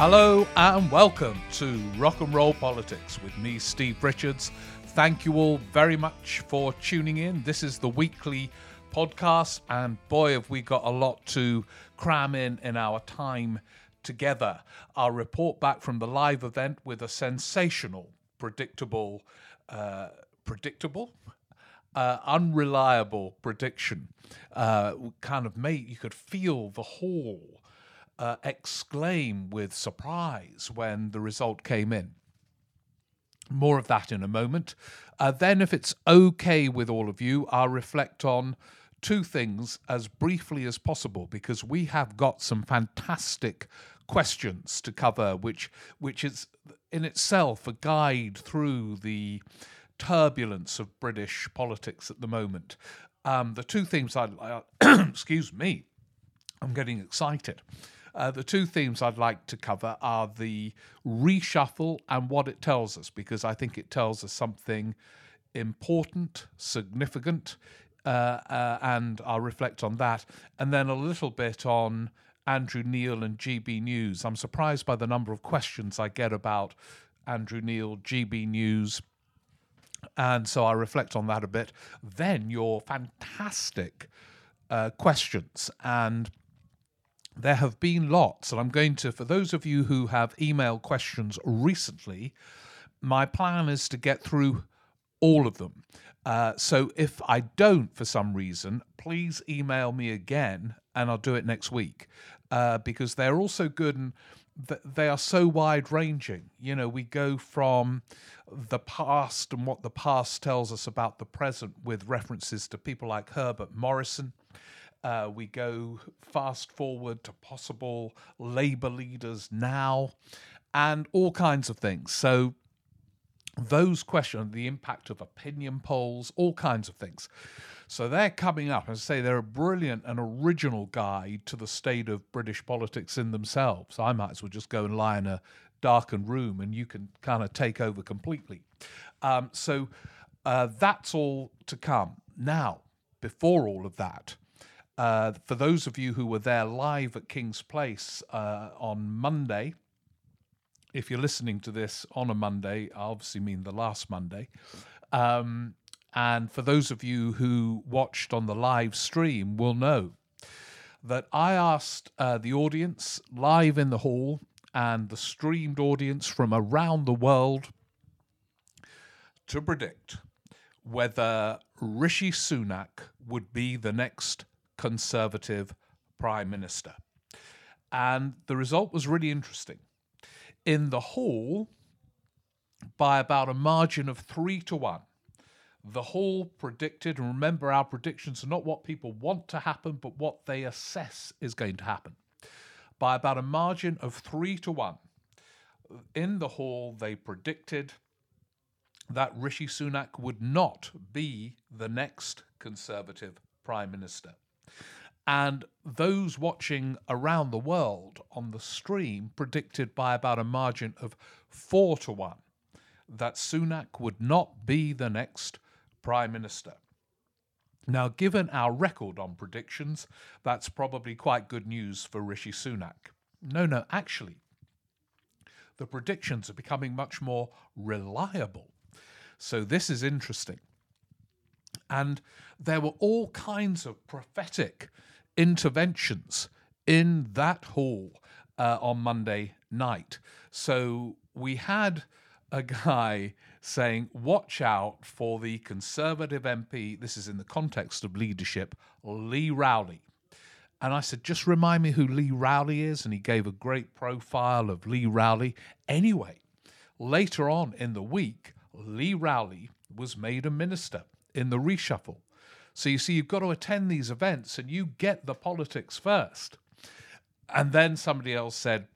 Hello and welcome to Rock and Roll Politics with me, Steve Richards. Thank you all very much for tuning in. This is the weekly podcast, and boy, have we got a lot to cram in in our time together. I'll report back from the live event with a sensational, predictable, uh, predictable, uh, unreliable prediction. Uh, kind of made you could feel the hall uh, exclaim with surprise when the result came in. More of that in a moment. Uh, then, if it's okay with all of you, I'll reflect on two things as briefly as possible because we have got some fantastic questions to cover, which which is in itself a guide through the turbulence of British politics at the moment. Um, the two things I uh, excuse me, I'm getting excited. Uh, the two themes I'd like to cover are the reshuffle and what it tells us, because I think it tells us something important, significant, uh, uh, and I'll reflect on that. And then a little bit on Andrew Neil and GB News. I'm surprised by the number of questions I get about Andrew Neil, GB News. And so I reflect on that a bit. Then your fantastic uh, questions. And there have been lots. And I'm going to, for those of you who have email questions recently, my plan is to get through all of them. Uh, so if I don't for some reason, please email me again and I'll do it next week uh, because they're also good and th- they are so wide ranging. You know, we go from the past and what the past tells us about the present with references to people like Herbert Morrison. Uh, we go fast forward to possible Labour leaders now and all kinds of things. So, those questions, the impact of opinion polls, all kinds of things. So they're coming up. I say, they're a brilliant and original guide to the state of British politics in themselves. I might as well just go and lie in a darkened room and you can kind of take over completely. Um, so uh, that's all to come. Now, before all of that, uh, for those of you who were there live at Kings Place uh, on Monday, if you're listening to this on a Monday, I obviously mean the last Monday. Um, and for those of you who watched on the live stream, will know that I asked uh, the audience live in the hall and the streamed audience from around the world to predict whether Rishi Sunak would be the next Conservative Prime Minister. And the result was really interesting. In the hall, by about a margin of three to one, the Hall predicted, and remember, our predictions are not what people want to happen, but what they assess is going to happen, by about a margin of three to one. In the Hall, they predicted that Rishi Sunak would not be the next Conservative Prime Minister. And those watching around the world on the stream predicted by about a margin of four to one that Sunak would not be the next Prime Minister. Now, given our record on predictions, that's probably quite good news for Rishi Sunak. No, no, actually, the predictions are becoming much more reliable. So, this is interesting. And there were all kinds of prophetic interventions in that hall uh, on Monday night. So, we had a guy saying, Watch out for the Conservative MP. This is in the context of leadership, Lee Rowley. And I said, Just remind me who Lee Rowley is. And he gave a great profile of Lee Rowley. Anyway, later on in the week, Lee Rowley was made a minister in the reshuffle. So you see, you've got to attend these events and you get the politics first. And then somebody else said,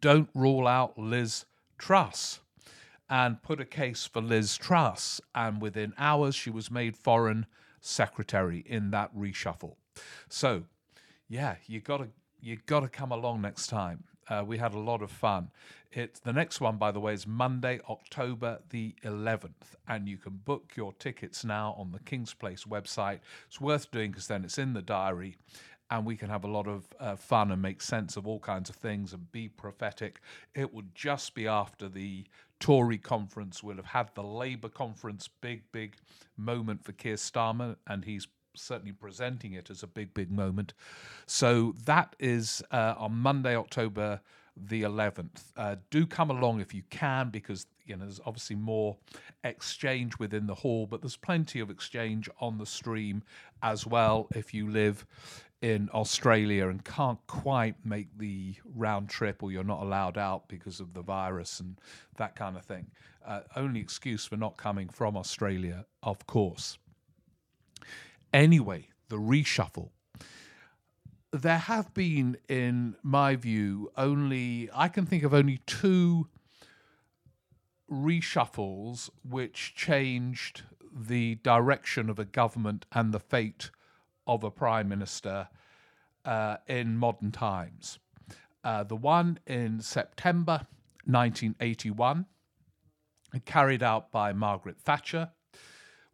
Don't rule out Liz Truss and put a case for Liz Truss. And within hours, she was made foreign secretary in that reshuffle. So, yeah, you got to you got to come along next time. Uh, we had a lot of fun. It's the next one, by the way, is Monday, October the 11th, and you can book your tickets now on the Kings Place website. It's worth doing because then it's in the diary, and we can have a lot of uh, fun and make sense of all kinds of things and be prophetic. It would just be after the Tory conference. We'll have had the Labour conference, big, big moment for Keir Starmer, and he's certainly presenting it as a big, big moment. So that is uh, on Monday, October the 11th. Uh, do come along if you can, because you know there's obviously more exchange within the hall, but there's plenty of exchange on the stream as well if you live in Australia and can't quite make the round trip or you're not allowed out because of the virus and that kind of thing. Uh, only excuse for not coming from Australia, of course. Anyway, the reshuffle there have been, in my view, only I can think of only two reshuffles which changed the direction of a government and the fate of a prime minister uh, in modern times. Uh, the one in September 1981, carried out by Margaret Thatcher,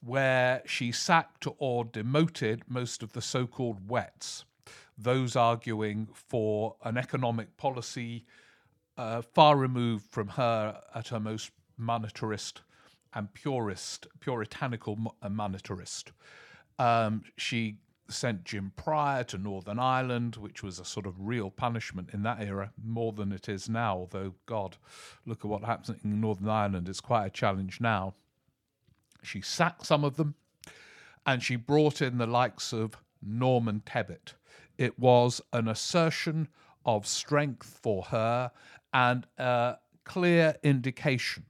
where she sacked or demoted most of the so called wets those arguing for an economic policy uh, far removed from her at her most monetarist and purist, puritanical uh, monetarist. Um, she sent Jim Prior to Northern Ireland, which was a sort of real punishment in that era, more than it is now. Although, God, look at what happens in Northern Ireland, it's quite a challenge now. She sacked some of them, and she brought in the likes of Norman Tebbit, it was an assertion of strength for her and a clear indication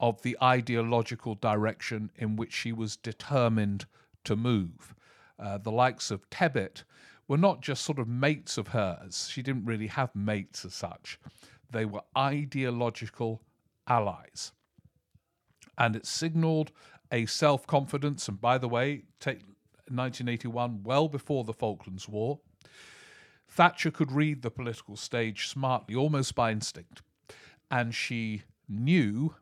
of the ideological direction in which she was determined to move. Uh, the likes of Tebbit were not just sort of mates of hers, she didn't really have mates as such, they were ideological allies. And it signalled a self confidence, and by the way, take 1981, well before the Falklands War, Thatcher could read the political stage smartly, almost by instinct. And she knew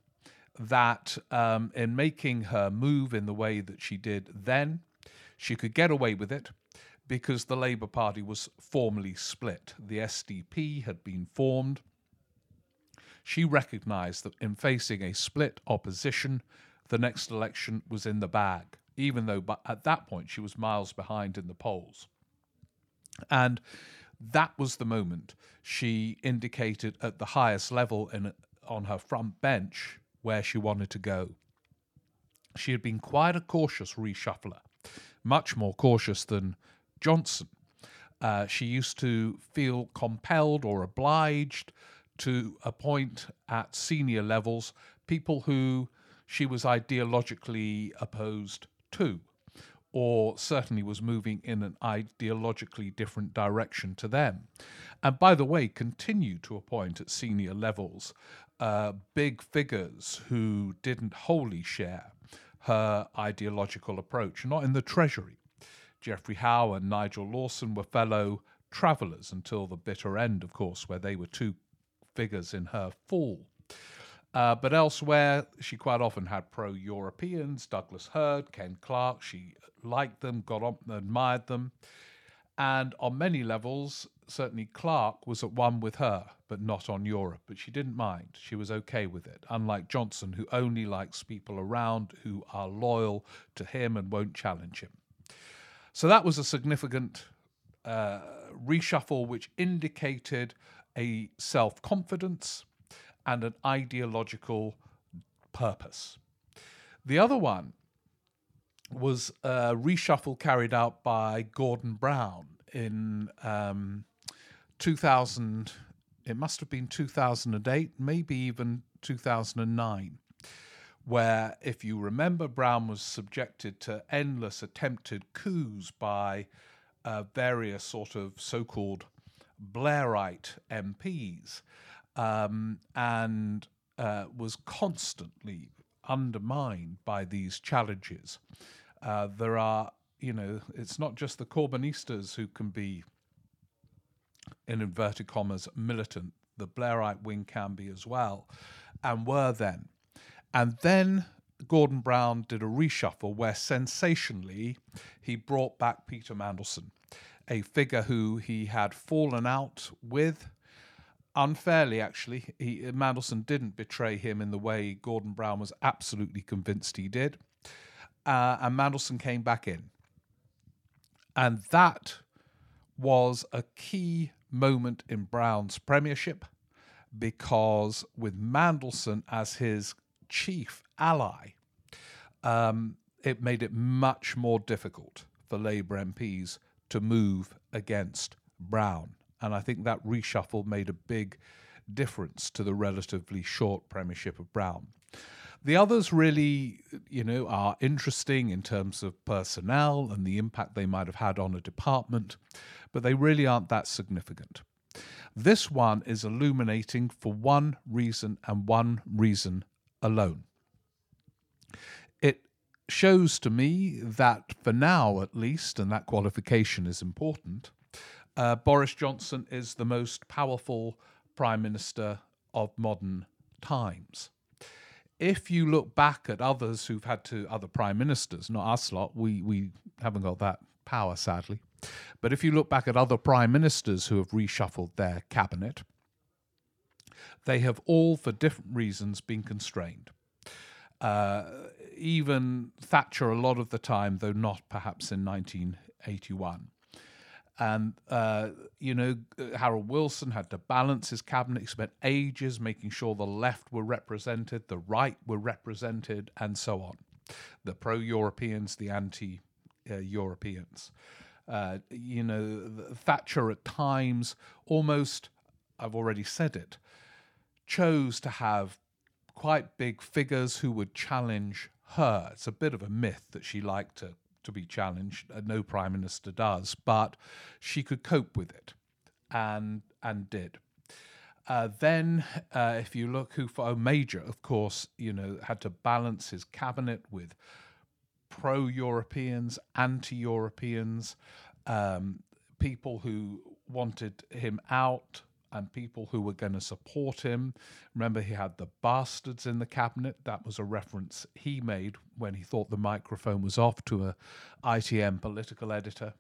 that um, in making her move in the way that she did then, she could get away with it because the Labour Party was formally split. The SDP had been formed. She recognised that in facing a split opposition, the next election was in the bag, even though at that point she was miles behind in the polls. And that was the moment she indicated at the highest level in, on her front bench where she wanted to go. She had been quite a cautious reshuffler, much more cautious than Johnson. Uh, she used to feel compelled or obliged to appoint at senior levels people who she was ideologically opposed to or certainly was moving in an ideologically different direction to them. And by the way, continued to appoint at senior levels uh, big figures who didn't wholly share her ideological approach, not in the Treasury. Geoffrey Howe and Nigel Lawson were fellow travellers until the bitter end, of course, where they were two figures in her fall. Uh, but elsewhere, she quite often had pro Europeans, Douglas Hurd, Ken Clarke. She liked them, got on, admired them. And on many levels, certainly Clarke was at one with her, but not on Europe. But she didn't mind. She was okay with it, unlike Johnson, who only likes people around who are loyal to him and won't challenge him. So that was a significant uh, reshuffle, which indicated a self confidence and an ideological purpose. The other one was a reshuffle carried out by Gordon Brown in um, 2000. It must have been 2008, maybe even 2009, where, if you remember, Brown was subjected to endless attempted coups by uh, various sort of so called Blairite MPs um, and uh, was constantly undermined by these challenges. Uh, there are, you know, it's not just the Corbynistas who can be, in inverted commas, militant. The Blairite wing can be as well, and were then. And then Gordon Brown did a reshuffle where sensationally he brought back Peter Mandelson a figure who he had fallen out with unfairly, actually. He, Mandelson didn't betray him in the way Gordon Brown was absolutely convinced he did. Uh, and Mandelson came back in. And that was a key moment in Brown's premiership because with Mandelson as his chief ally, um, it made it much more difficult for Labour MPs to move against Brown. And I think that reshuffle made a big difference to the relatively short premiership of Brown. The others really, you know, are interesting in terms of personnel and the impact they might have had on a department, but they really aren't that significant. This one is illuminating for one reason and one reason alone. It shows to me that, for now at least, and that qualification is important, uh, Boris Johnson is the most powerful prime minister of modern times. If you look back at others who've had to, other prime ministers, not us lot, we, we haven't got that power, sadly. But if you look back at other prime ministers who have reshuffled their cabinet, they have all, for different reasons, been constrained. Uh, even Thatcher, a lot of the time, though not perhaps in 1981. And, uh, you know, Harold Wilson had to balance his cabinet. He spent ages making sure the left were represented, the right were represented, and so on. The pro Europeans, the anti Europeans. Uh, you know, Thatcher at times almost, I've already said it, chose to have quite big figures who would challenge her. It's a bit of a myth that she liked to, to be challenged. Uh, no prime minister does, but she could cope with it and, and did. Uh, then, uh, if you look who for oh, Major, of course, you know, had to balance his cabinet with pro Europeans, anti Europeans, um, people who wanted him out, and people who were going to support him. Remember, he had the bastards in the cabinet. That was a reference he made when he thought the microphone was off to a ITN political editor,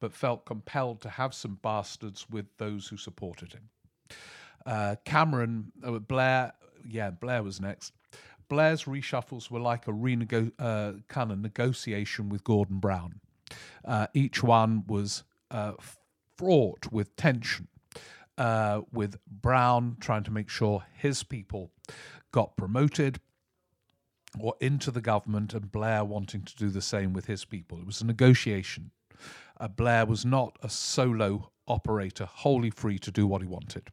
but felt compelled to have some bastards with those who supported him. Uh, Cameron, uh, Blair, yeah, Blair was next. Blair's reshuffles were like a renego- uh, kind of negotiation with Gordon Brown. Uh, each one was uh, fraught with tension, uh, with Brown trying to make sure his people got promoted or into the government, and Blair wanting to do the same with his people. It was a negotiation. Uh, Blair was not a solo operator, wholly free to do what he wanted.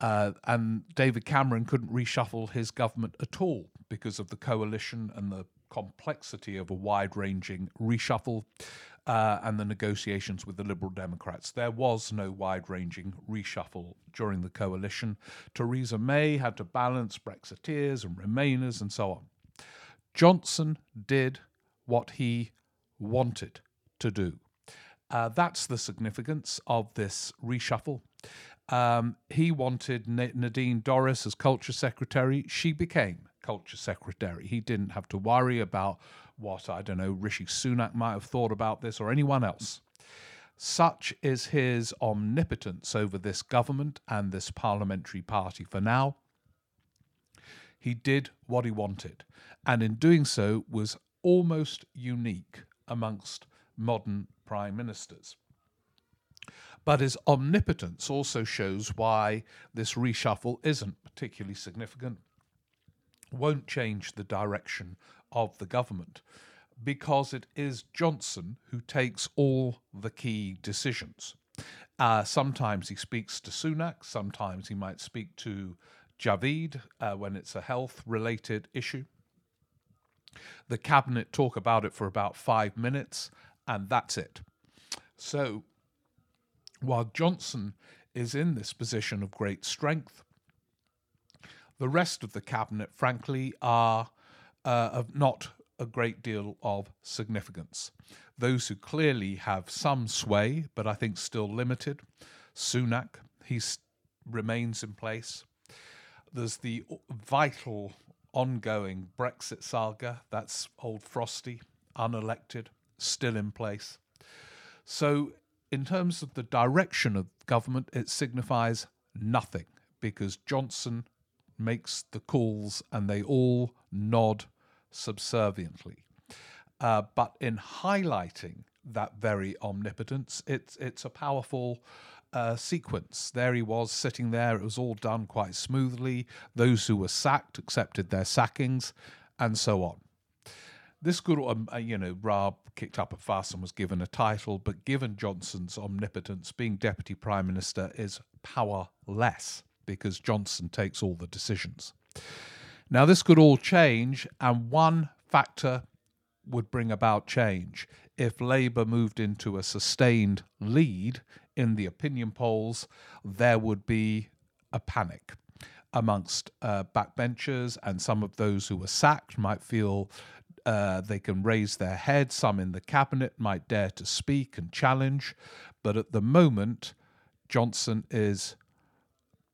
Uh, and David Cameron couldn't reshuffle his government at all because of the coalition and the complexity of a wide ranging reshuffle uh, and the negotiations with the Liberal Democrats. There was no wide ranging reshuffle during the coalition. Theresa May had to balance Brexiteers and Remainers and so on. Johnson did what he wanted to do. Uh, that's the significance of this reshuffle. Um, he wanted Nadine Dorries as culture secretary. She became culture secretary. He didn't have to worry about what, I don't know, Rishi Sunak might have thought about this or anyone else. Such is his omnipotence over this government and this parliamentary party for now. He did what he wanted, and in doing so was almost unique amongst modern prime ministers. But his omnipotence also shows why this reshuffle isn't particularly significant, won't change the direction of the government, because it is Johnson who takes all the key decisions. Uh, sometimes he speaks to Sunak, sometimes he might speak to Javid uh, when it's a health related issue. The cabinet talk about it for about five minutes, and that's it. So while Johnson is in this position of great strength, the rest of the cabinet, frankly, are uh, of not a great deal of significance. Those who clearly have some sway, but I think still limited, Sunak, he remains in place. There's the vital ongoing Brexit saga. That's old Frosty, unelected, still in place. So in terms of the direction of government, it signifies nothing because Johnson makes the calls and they all nod subserviently. Uh, but in highlighting that very omnipotence, it's it's a powerful uh, sequence. There he was sitting there. It was all done quite smoothly. Those who were sacked accepted their sackings, and so on. This could, um, uh, you know, Raab kicked up a fuss and was given a title, but given Johnson's omnipotence, being deputy prime minister is powerless because Johnson takes all the decisions. Now, this could all change, and one factor would bring about change if Labour moved into a sustained lead in the opinion polls, there would be a panic amongst uh, backbenchers, and some of those who were sacked might feel uh, they can raise their head. Some in the cabinet might dare to speak and challenge. But at the moment, Johnson is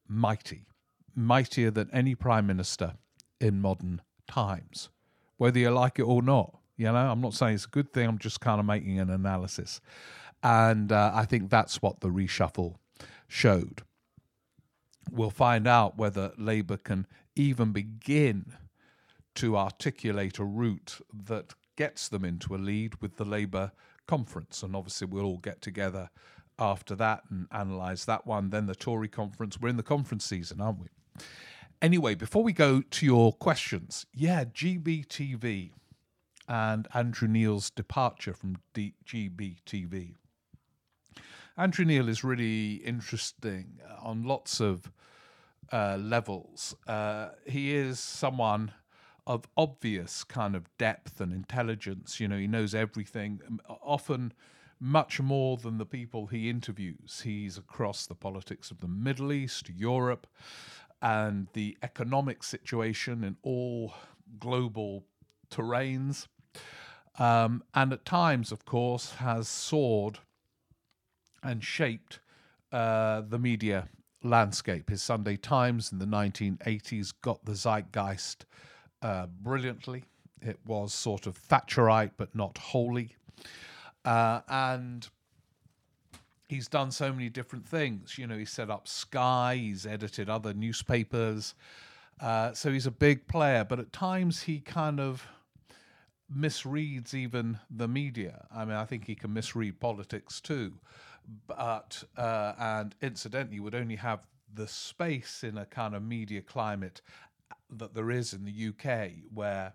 mighty, mightier than any prime minister in modern times, whether you like it or not. You know, I'm not saying it's a good thing, I'm just kind of making an analysis. And uh, I think that's what the reshuffle showed. We'll find out whether Labour can even begin to articulate a route that gets them into a lead with the Labour conference. And obviously, we'll all get together after that and analyse that one. Then the Tory conference. We're in the conference season, aren't we? Anyway, before we go to your questions, yeah, GBTV and Andrew Neil's departure from D- GBTV. Andrew Neil is really interesting on lots of uh, levels. Uh, he is someone of obvious kind of depth and intelligence. You know, he knows everything, often much more than the people he interviews. He's across the politics of the Middle East, Europe, and the economic situation in all global terrains. Um, and at times, of course, has soared and shaped uh, the media landscape. His Sunday Times in the 1980s got the zeitgeist uh, brilliantly. It was sort of Thatcherite, but not wholly. Uh, and he's done so many different things. You know, he set up Sky, he's edited other newspapers. Uh, so he's a big player, but at times he kind of misreads even the media. I mean, I think he can misread politics too but uh, and incidentally would only have the space in a kind of media climate that there is in the UK where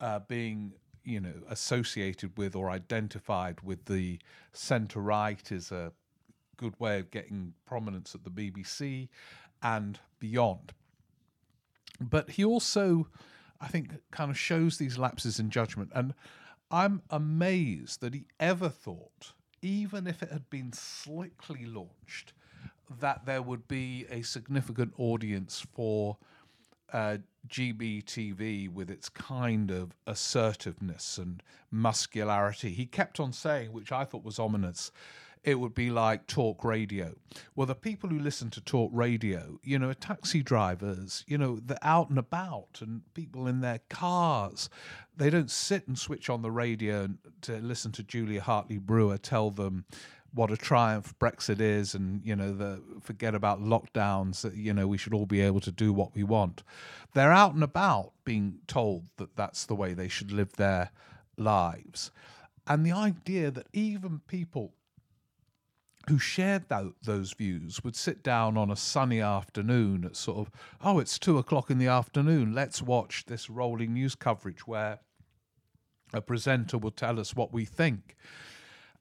uh, being you know associated with or identified with the centre right is a good way of getting prominence at the BBC and beyond. But he also, I think, kind of shows these lapses in judgment. And I'm amazed that he ever thought even if it had been slickly launched, that there would be a significant audience for uh, GBTV with its kind of assertiveness and muscularity. He kept on saying, which I thought was ominous, it would be like talk radio. Well, the people who listen to talk radio, you know, taxi drivers, you know, they're out and about and people in their cars. They don't sit and switch on the radio to listen to Julia Hartley Brewer tell them what a triumph Brexit is and, you know, the forget about lockdowns, you know, we should all be able to do what we want. They're out and about being told that that's the way they should live their lives. And the idea that even people who shared that, those views would sit down on a sunny afternoon at sort of, oh, it's two o'clock in the afternoon, let's watch this rolling news coverage where a presenter will tell us what we think.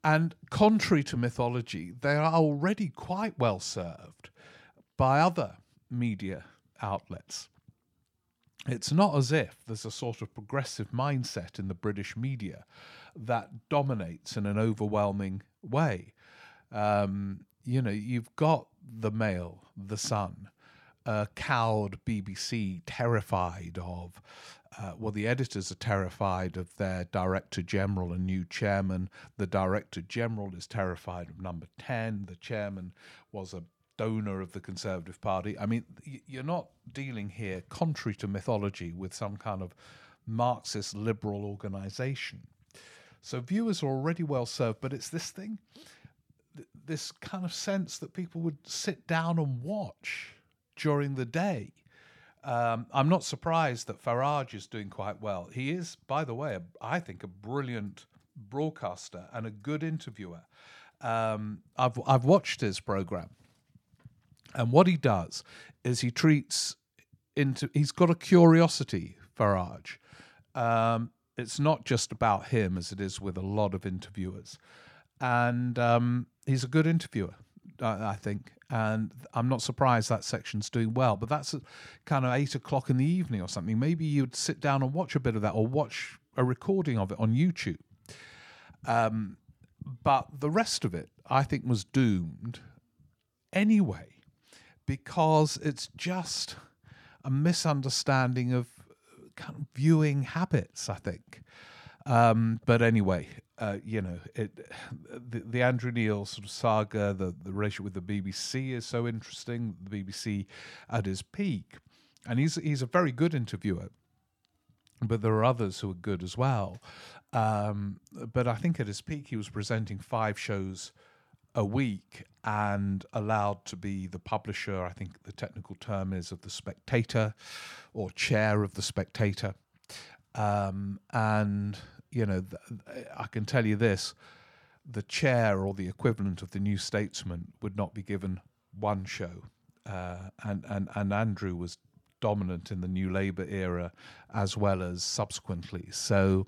And contrary to mythology, they are already quite well served by other media outlets. It's not as if there's a sort of progressive mindset in the British media that dominates in an overwhelming way. Um, you know, you've got the Mail, the Sun, a cowed BBC terrified of. Uh, well, the editors are terrified of their director general and new chairman. The director general is terrified of number 10. The chairman was a donor of the Conservative Party. I mean, you're not dealing here, contrary to mythology, with some kind of Marxist liberal organization. So viewers are already well served, but it's this thing this kind of sense that people would sit down and watch during the day. Um, I'm not surprised that Farage is doing quite well. He is, by the way, a, I think, a brilliant broadcaster and a good interviewer. Um, I've I've watched his program, and what he does is he treats into. He's got a curiosity, Farage. Um, it's not just about him as it is with a lot of interviewers, and um, he's a good interviewer. I think, and I'm not surprised that section's doing well. But that's kind of eight o'clock in the evening or something. Maybe you'd sit down and watch a bit of that, or watch a recording of it on YouTube. Um, but the rest of it, I think, was doomed anyway, because it's just a misunderstanding of kind of viewing habits. I think. Um, but anyway, uh, you know, it, the, the, Andrew Neil sort of saga, the, the relationship with the BBC is so interesting. The BBC at his peak, and he's he's a very good interviewer. But there are others who are good as well. Um, but I think at his peak, he was presenting five shows a week and allowed to be the publisher. I think the technical term is of the Spectator, or chair of the Spectator. Um, and you know, I can tell you this: the chair or the equivalent of the New Statesman would not be given one show, uh, and and and Andrew was dominant in the New Labour era as well as subsequently. So,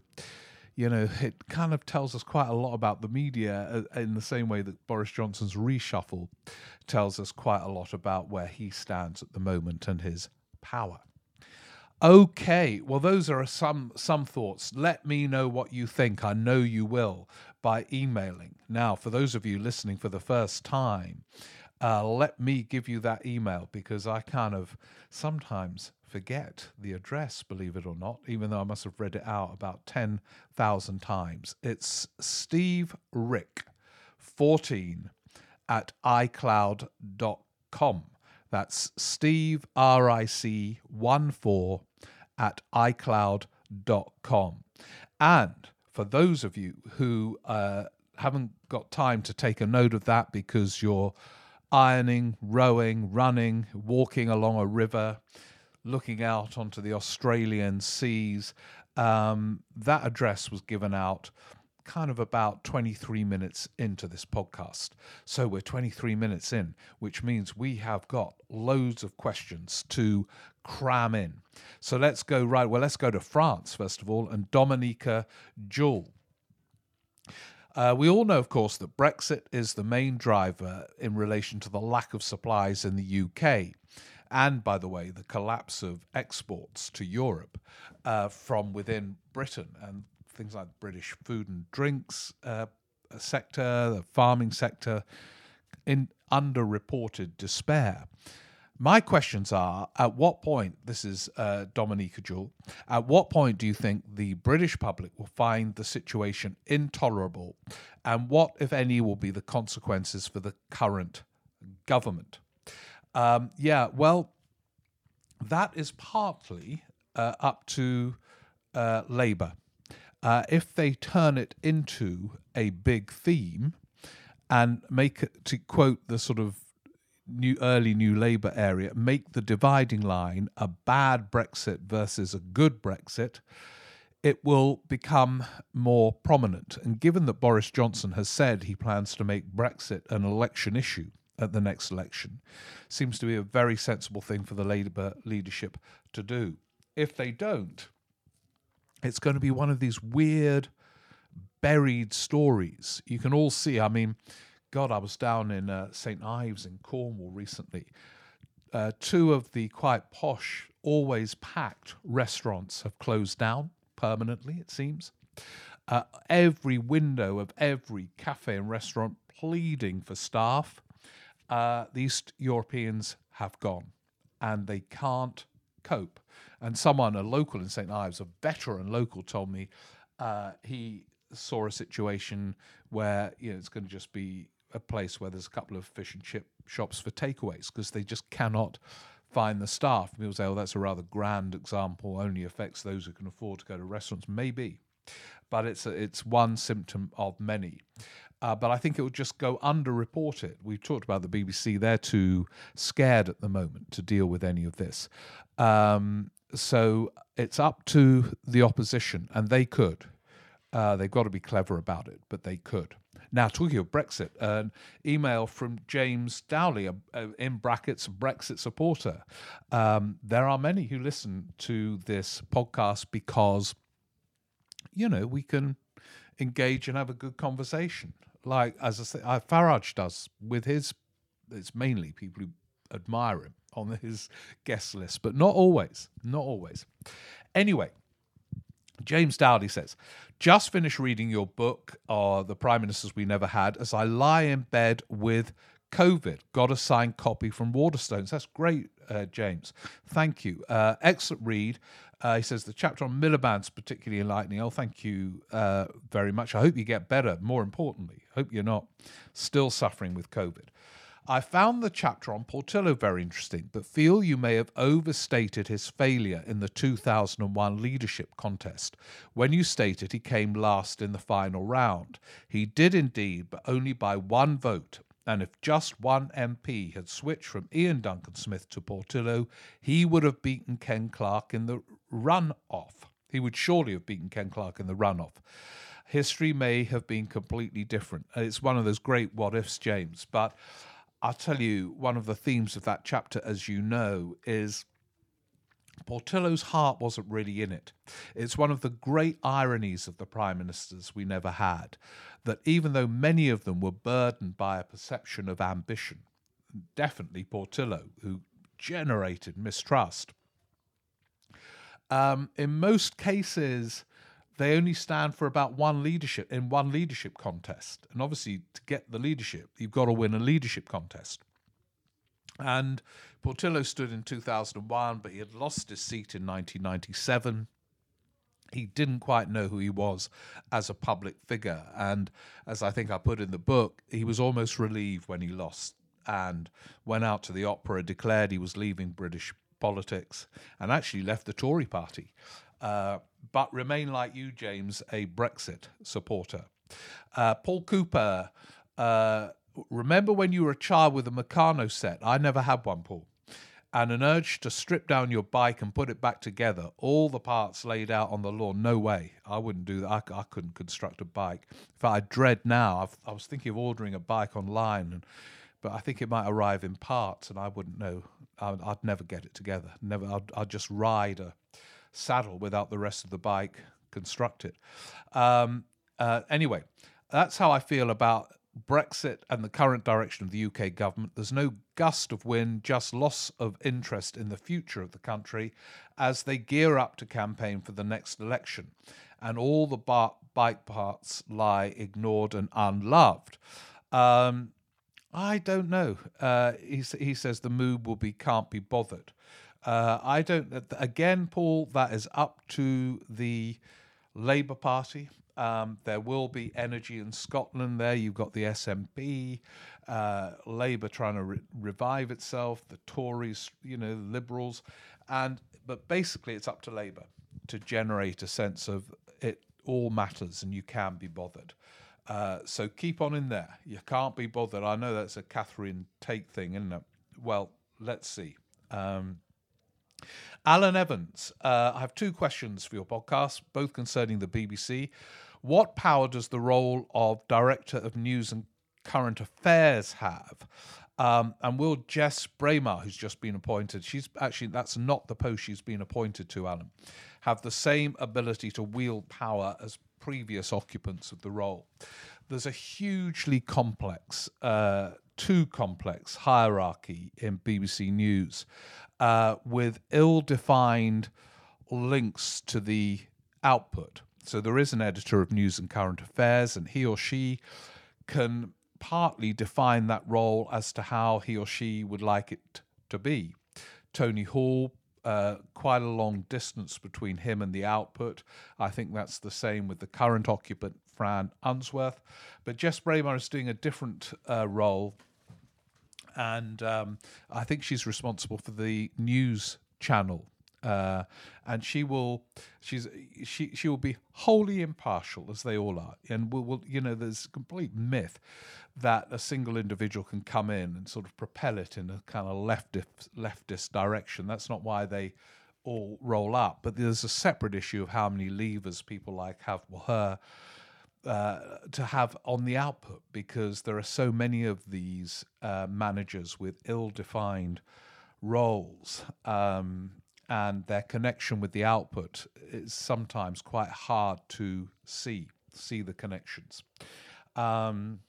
you know, it kind of tells us quite a lot about the media uh, in the same way that Boris Johnson's reshuffle tells us quite a lot about where he stands at the moment and his power. Okay, well, those are some some thoughts. Let me know what you think. I know you will by emailing. Now, for those of you listening for the first time, uh, let me give you that email because I kind of sometimes forget the address, believe it or not, even though I must have read it out about 10,000 times. It's Steve Rick 14 at iCloud.com. That's Steve R I C 1 4 at iCloud.com. And for those of you who uh, haven't got time to take a note of that because you're ironing, rowing, running, walking along a river, looking out onto the Australian seas, um, that address was given out kind of about 23 minutes into this podcast. So we're 23 minutes in, which means we have got loads of questions to cram in. So let's go right. Well, let's go to France first of all, and Dominica Jewell. Uh, we all know, of course, that Brexit is the main driver in relation to the lack of supplies in the UK. And by the way, the collapse of exports to Europe uh, from within Britain. And things like British food and drinks uh, sector, the farming sector, in underreported despair. My questions are at what point, this is uh, Dominica Jewell, at what point do you think the British public will find the situation intolerable? And what, if any, will be the consequences for the current government? Um, yeah, well, that is partly uh, up to uh, Labour uh, if they turn it into a big theme and make it, to quote the sort of new early New Labour area, make the dividing line a bad Brexit versus a good Brexit, it will become more prominent. And given that Boris Johnson has said he plans to make Brexit an election issue at the next election, seems to be a very sensible thing for the Labour leadership to do. If they don't, it's going to be one of these weird buried stories. You can all see. I mean, God, I was down in uh, St Ives in Cornwall recently. Uh, two of the quite posh, always packed restaurants have closed down permanently, it seems. Uh, every window of every cafe and restaurant pleading for staff. Uh, the East Europeans have gone and they can't cope. And someone, a local in St. Ives, a veteran local, told me uh, he saw a situation where you know it's going to just be a place where there's a couple of fish and chip shops for takeaways because they just cannot find the staff. People say, "Oh, that's a rather grand example. Only affects those who can afford to go to restaurants." Maybe, but it's a, it's one symptom of many. Uh, but I think it would just go underreported. We've talked about the BBC; they're too scared at the moment to deal with any of this. Um, so it's up to the opposition, and they could. Uh, they've got to be clever about it, but they could. Now, talking of Brexit, an email from James Dowley, uh, in brackets, Brexit supporter. Um, there are many who listen to this podcast because, you know, we can engage and have a good conversation. Like, as I say, uh, Farage does with his, it's mainly people who admire him on his guest list, but not always. Not always. Anyway, James Dowdy says, just finished reading your book, uh, The Prime Ministers We Never Had, as I lie in bed with COVID. Got a signed copy from Waterstones. That's great, uh, James. Thank you. Uh, excellent read. Uh, he says the chapter on Miliband's particularly enlightening. Oh, thank you uh, very much. I hope you get better. More importantly, hope you're not still suffering with COVID. I found the chapter on Portillo very interesting, but feel you may have overstated his failure in the 2001 leadership contest when you stated he came last in the final round. He did indeed, but only by one vote. And if just one MP had switched from Iain Duncan Smith to Portillo, he would have beaten Ken Clarke in the run-off. He would surely have beaten Ken Clarke in the run-off history may have been completely different. It's one of those great what ifs, James. But I'll tell you, one of the themes of that chapter, as you know, is Portillo's heart wasn't really in it. It's one of the great ironies of the prime ministers we never had, that even though many of them were burdened by a perception of ambition, definitely Portillo, who generated mistrust, um, in most cases, they only stand for about one leadership in one leadership contest. And obviously, to get the leadership, you've got to win a leadership contest. And Portillo stood in 2001, but he had lost his seat in 1997. He didn't quite know who he was as a public figure. And as I think I put in the book, he was almost relieved when he lost and went out to the opera, declared he was leaving British politics, and actually left the Tory party. Uh, but remain like you, James, a Brexit supporter. Uh, Paul Cooper, uh, remember when you were a child with a Meccano set? I never had one, Paul. And an urge to strip down your bike and put it back together, all the parts laid out on the lawn. No way. I wouldn't do that. I, I couldn't construct a bike. In fact, I dread now. I've, i was thinking of ordering a bike online, and, but I think it might arrive in parts, and I wouldn't know. I'd, I'd never get it together. Never. I'd, I'd just ride a saddle without the rest of the bike constructed. Um, uh, anyway, that's how I feel about Brexit and the current direction of the UK government. There's no gust of wind, just loss of interest in the future of the country as they gear up to campaign for the next election. And all the bar- bike parts lie ignored and unloved. Um, I don't know. Uh, he, he says the move will be can't be bothered. Uh, I don't. Again, Paul, that is up to the Labour Party. Um, there will be energy in Scotland. There, you've got the SNP, uh, Labour trying to re- revive itself, the Tories, you know, the Liberals, and but basically, it's up to Labour to generate a sense of it all matters and you can be bothered. Uh, so keep on in there. You can't be bothered. I know that's a Catherine Tate thing, isn't it? Well, let's see. Um, Alan Evans, uh, I have two questions for your podcast, both concerning the BBC. What power does the role of Director of News and Current Affairs have? Um, and will Jess Brammar, who's just been appointed, she's actually, that's not the post she's been appointed to, Alan, have the same ability to wield power as previous occupants of the role? There's a hugely complex, uh, too complex hierarchy in BBC News uh, with ill defined links to the output. So there is an editor of news and current affairs, and he or she can partly define that role as to how he or she would like it to be. Tony Hall, uh, quite a long distance between him and the output. I think that's the same with the current occupant, Fran Unsworth. But Jess Brammar is doing a different uh, role and um, I think she's responsible for the news channel Uh, and she will, she's she she will be wholly impartial as they all are, and will, will you know there's a complete myth that a single individual can come in and sort of propel it in a kind of leftist leftist direction. That's not why they all roll up. But there's a separate issue of how many levers people like have well, her uh, to have on the output because there are so many of these uh, managers with ill-defined roles. Um, and their connection with the output is sometimes quite hard to see see the connections. Um,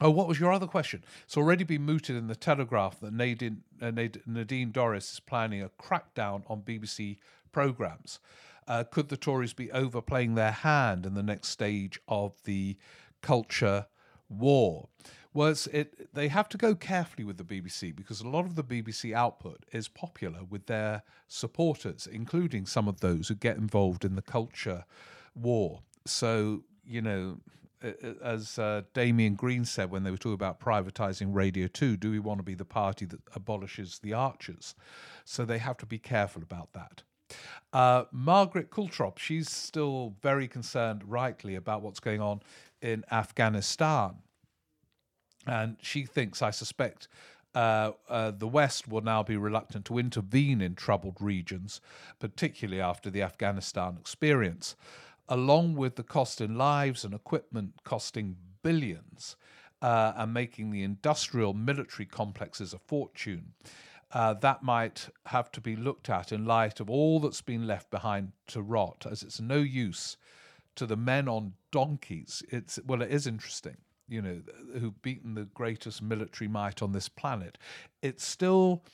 Oh, what was your other question? It's already been mooted in the Telegraph that Nadine, uh, Nadine Dorries is planning a crackdown on BBC programmes. Uh, could the Tories be overplaying their hand in the next stage of the culture war? Was it? They have to go carefully with the BBC because a lot of the BBC output is popular with their supporters, including some of those who get involved in the culture war. So you know, as uh, Damien Green said when they were talking about privatizing Radio 2, do we want to be the party that abolishes the archers? So they have to be careful about that. Uh, Margaret Coultrop, she's still very concerned, rightly, about what's going on in Afghanistan. And she thinks, I suspect, uh, uh, the West will now be reluctant to intervene in troubled regions, particularly after the Afghanistan experience along with the cost in lives and equipment costing billions uh, and making the industrial military complexes a fortune, uh, that might have to be looked at in light of all that's been left behind to rot, as it's no use to the men on donkeys. It's well, it is interesting, you know, who've beaten the greatest military might on this planet. It still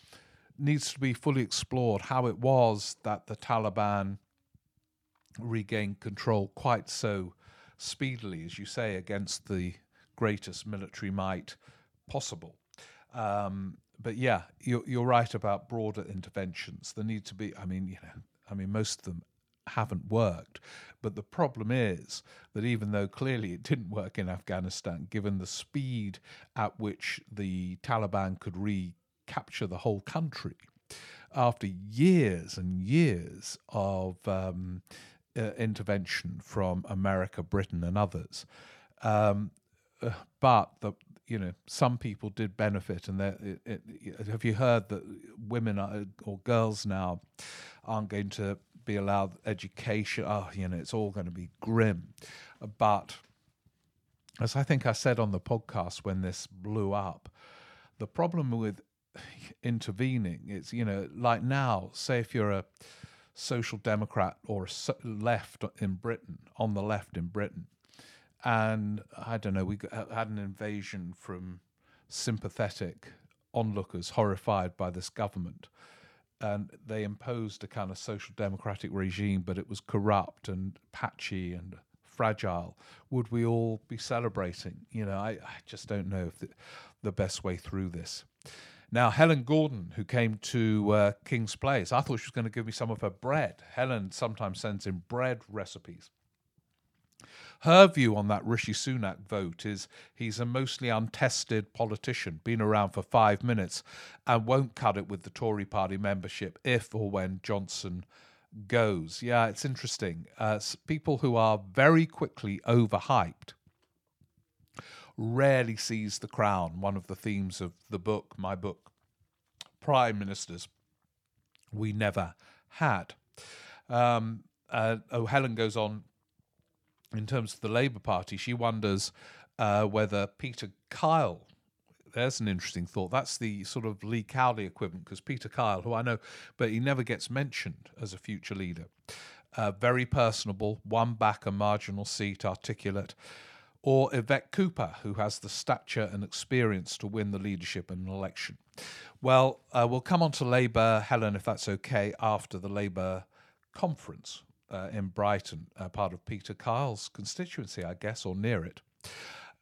needs to be fully explored how it was that the Taliban regained control quite so speedily, as you say, against the greatest military might possible. Um, but yeah, you're, you're right about broader interventions. There need to be. I mean, you know, I mean, most of them haven't worked. But the problem is that even though clearly it didn't work in Afghanistan, given the speed at which the Taliban could recapture the whole country, after years and years of um, uh, intervention from America, Britain, and others. Um, uh, but the you know some people did benefit, and have you heard that women are, or girls now aren't going to be allowed education? Oh, you know, it's all going to be grim. But as I think I said on the podcast when this blew up, the problem with intervening is you know like now, say if you're a social democrat or a left in Britain, on the left in Britain. And I don't know, we had an invasion from sympathetic onlookers horrified by this government. And they imposed a kind of social democratic regime, but it was corrupt and patchy and fragile. Would we all be celebrating? You know, I, I just don't know if the, the best way through this. Now, Helen Gordon, who came to uh, Kings Place, I thought she was going to give me some of her bread. Helen sometimes sends in bread recipes. Her view on that Rishi Sunak vote is he's a mostly untested politician, been around for five minutes, and won't cut it with the Tory party membership if or when Johnson goes. Yeah, it's interesting. Uh, people who are very quickly overhyped rarely sees the crown, one of the themes of the book, my book, Prime Ministers We Never Had. Um, uh, oh, Helen goes on in terms of the Labour Party, she wonders uh, whether Peter Kyle. There's an interesting thought. That's the sort of Lee Cowley equivalent, because Peter Kyle, who I know, but he never gets mentioned as a future leader. Uh, very personable, won back a marginal seat, articulate or Yvette Cooper, who has the stature and experience to win the leadership in an election? Well, uh, we'll come on to Labour, Helen, if that's okay, after the Labour conference uh, in Brighton, uh, part of Peter Kyle's constituency, I guess, or near it.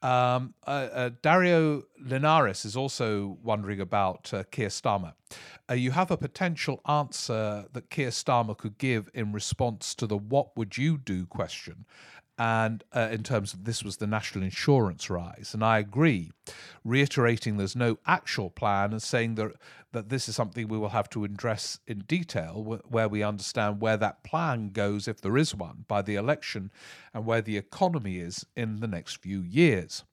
Um, uh, uh, Dario Linares is also wondering about uh, Keir Starmer. Uh, you have a potential answer that Keir Starmer could give in response to the what would you do question and uh, in terms of this was the national insurance rise. And I agree, reiterating there's no actual plan and saying that, that this is something we will have to address in detail, where we understand where that plan goes, if there is one, by the election and where the economy is in the next few years.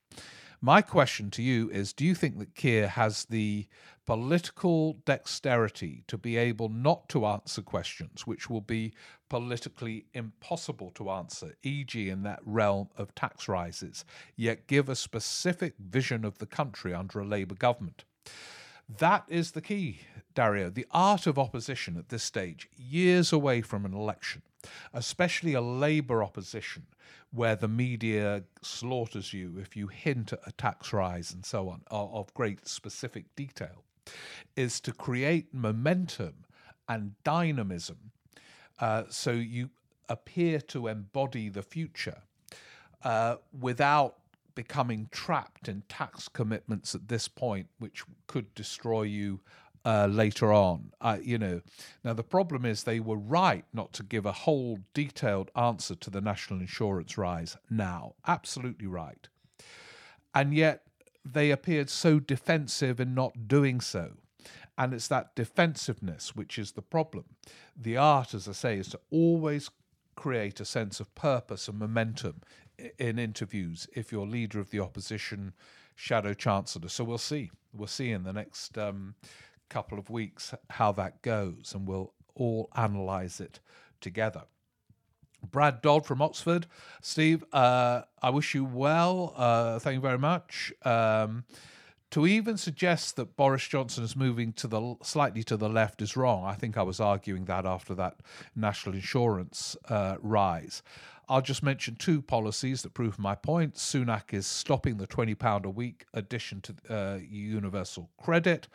My question to you is Do you think that Keir has the political dexterity to be able not to answer questions which will be politically impossible to answer, e.g., in that realm of tax rises, yet give a specific vision of the country under a Labour government? That is the key, Dario. The art of opposition at this stage, years away from an election, especially a Labour opposition where the media slaughters you if you hint at a tax rise and so on, of great specific detail, is to create momentum and dynamism uh, so you appear to embody the future uh, without becoming trapped in tax commitments at this point, which could destroy you uh, later on. Uh, you know, now the problem is they were right not to give a whole detailed answer to the national insurance rise now. Absolutely right. And yet they appeared so defensive in not doing so. And it's that defensiveness which is the problem. The art, as I say, is to always create a sense of purpose and momentum in interviews if you're leader of the opposition, shadow chancellor. So we'll see. We'll see in the next um, couple of weeks how that goes, and we'll all analyse it together. Brad Dodd from Oxford. Steve, uh, I wish you well. Uh, thank you very much. Um, to even suggest that Boris Johnson is moving to the slightly to the left is wrong. I think I was arguing that after that national insurance uh, rise. I'll just mention two policies that prove my point. Sunak is stopping the £20 a week addition to uh, universal credit.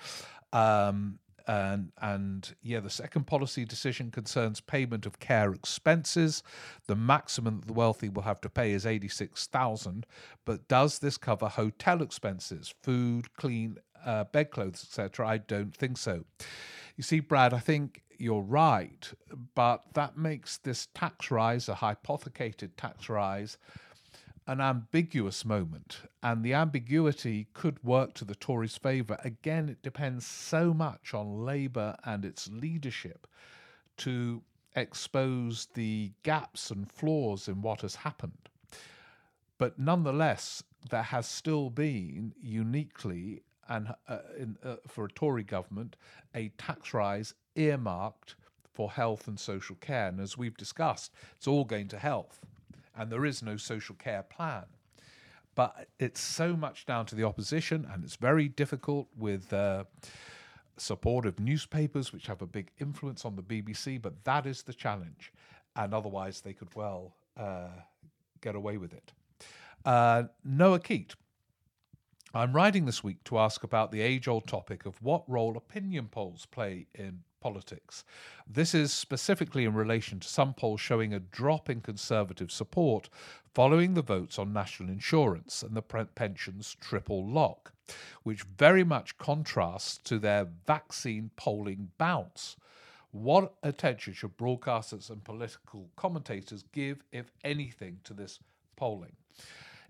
Um, and and yeah, the second policy decision concerns payment of care expenses. The maximum that the wealthy will have to pay is eighty six thousand, but does this cover hotel expenses, food, clean uh, bedclothes, etc.? I don't think so. You see, Brad, I think you're right, but that makes this tax rise a hypothecated tax rise an ambiguous moment, and the ambiguity could work to the Tories' favour. Again, it depends so much on Labour and its leadership to expose the gaps and flaws in what has happened. But nonetheless, there has still been uniquely and uh, in, uh, for a Tory government a tax rise earmarked for health and social care. And as we've discussed, it's all going to health and there is no social care plan. But it's so much down to the opposition, and it's very difficult with uh, supportive newspapers, which have a big influence on the BBC. But that is the challenge, and otherwise they could well uh, get away with it. Uh, Noah Keat. I'm writing this week to ask about the age old topic of what role opinion polls play in politics. This is specifically in relation to some polls showing a drop in Conservative support following the votes on national insurance and the pensions triple lock, which very much contrasts to their vaccine polling bounce. What attention should broadcasters and political commentators give, if anything, to this polling?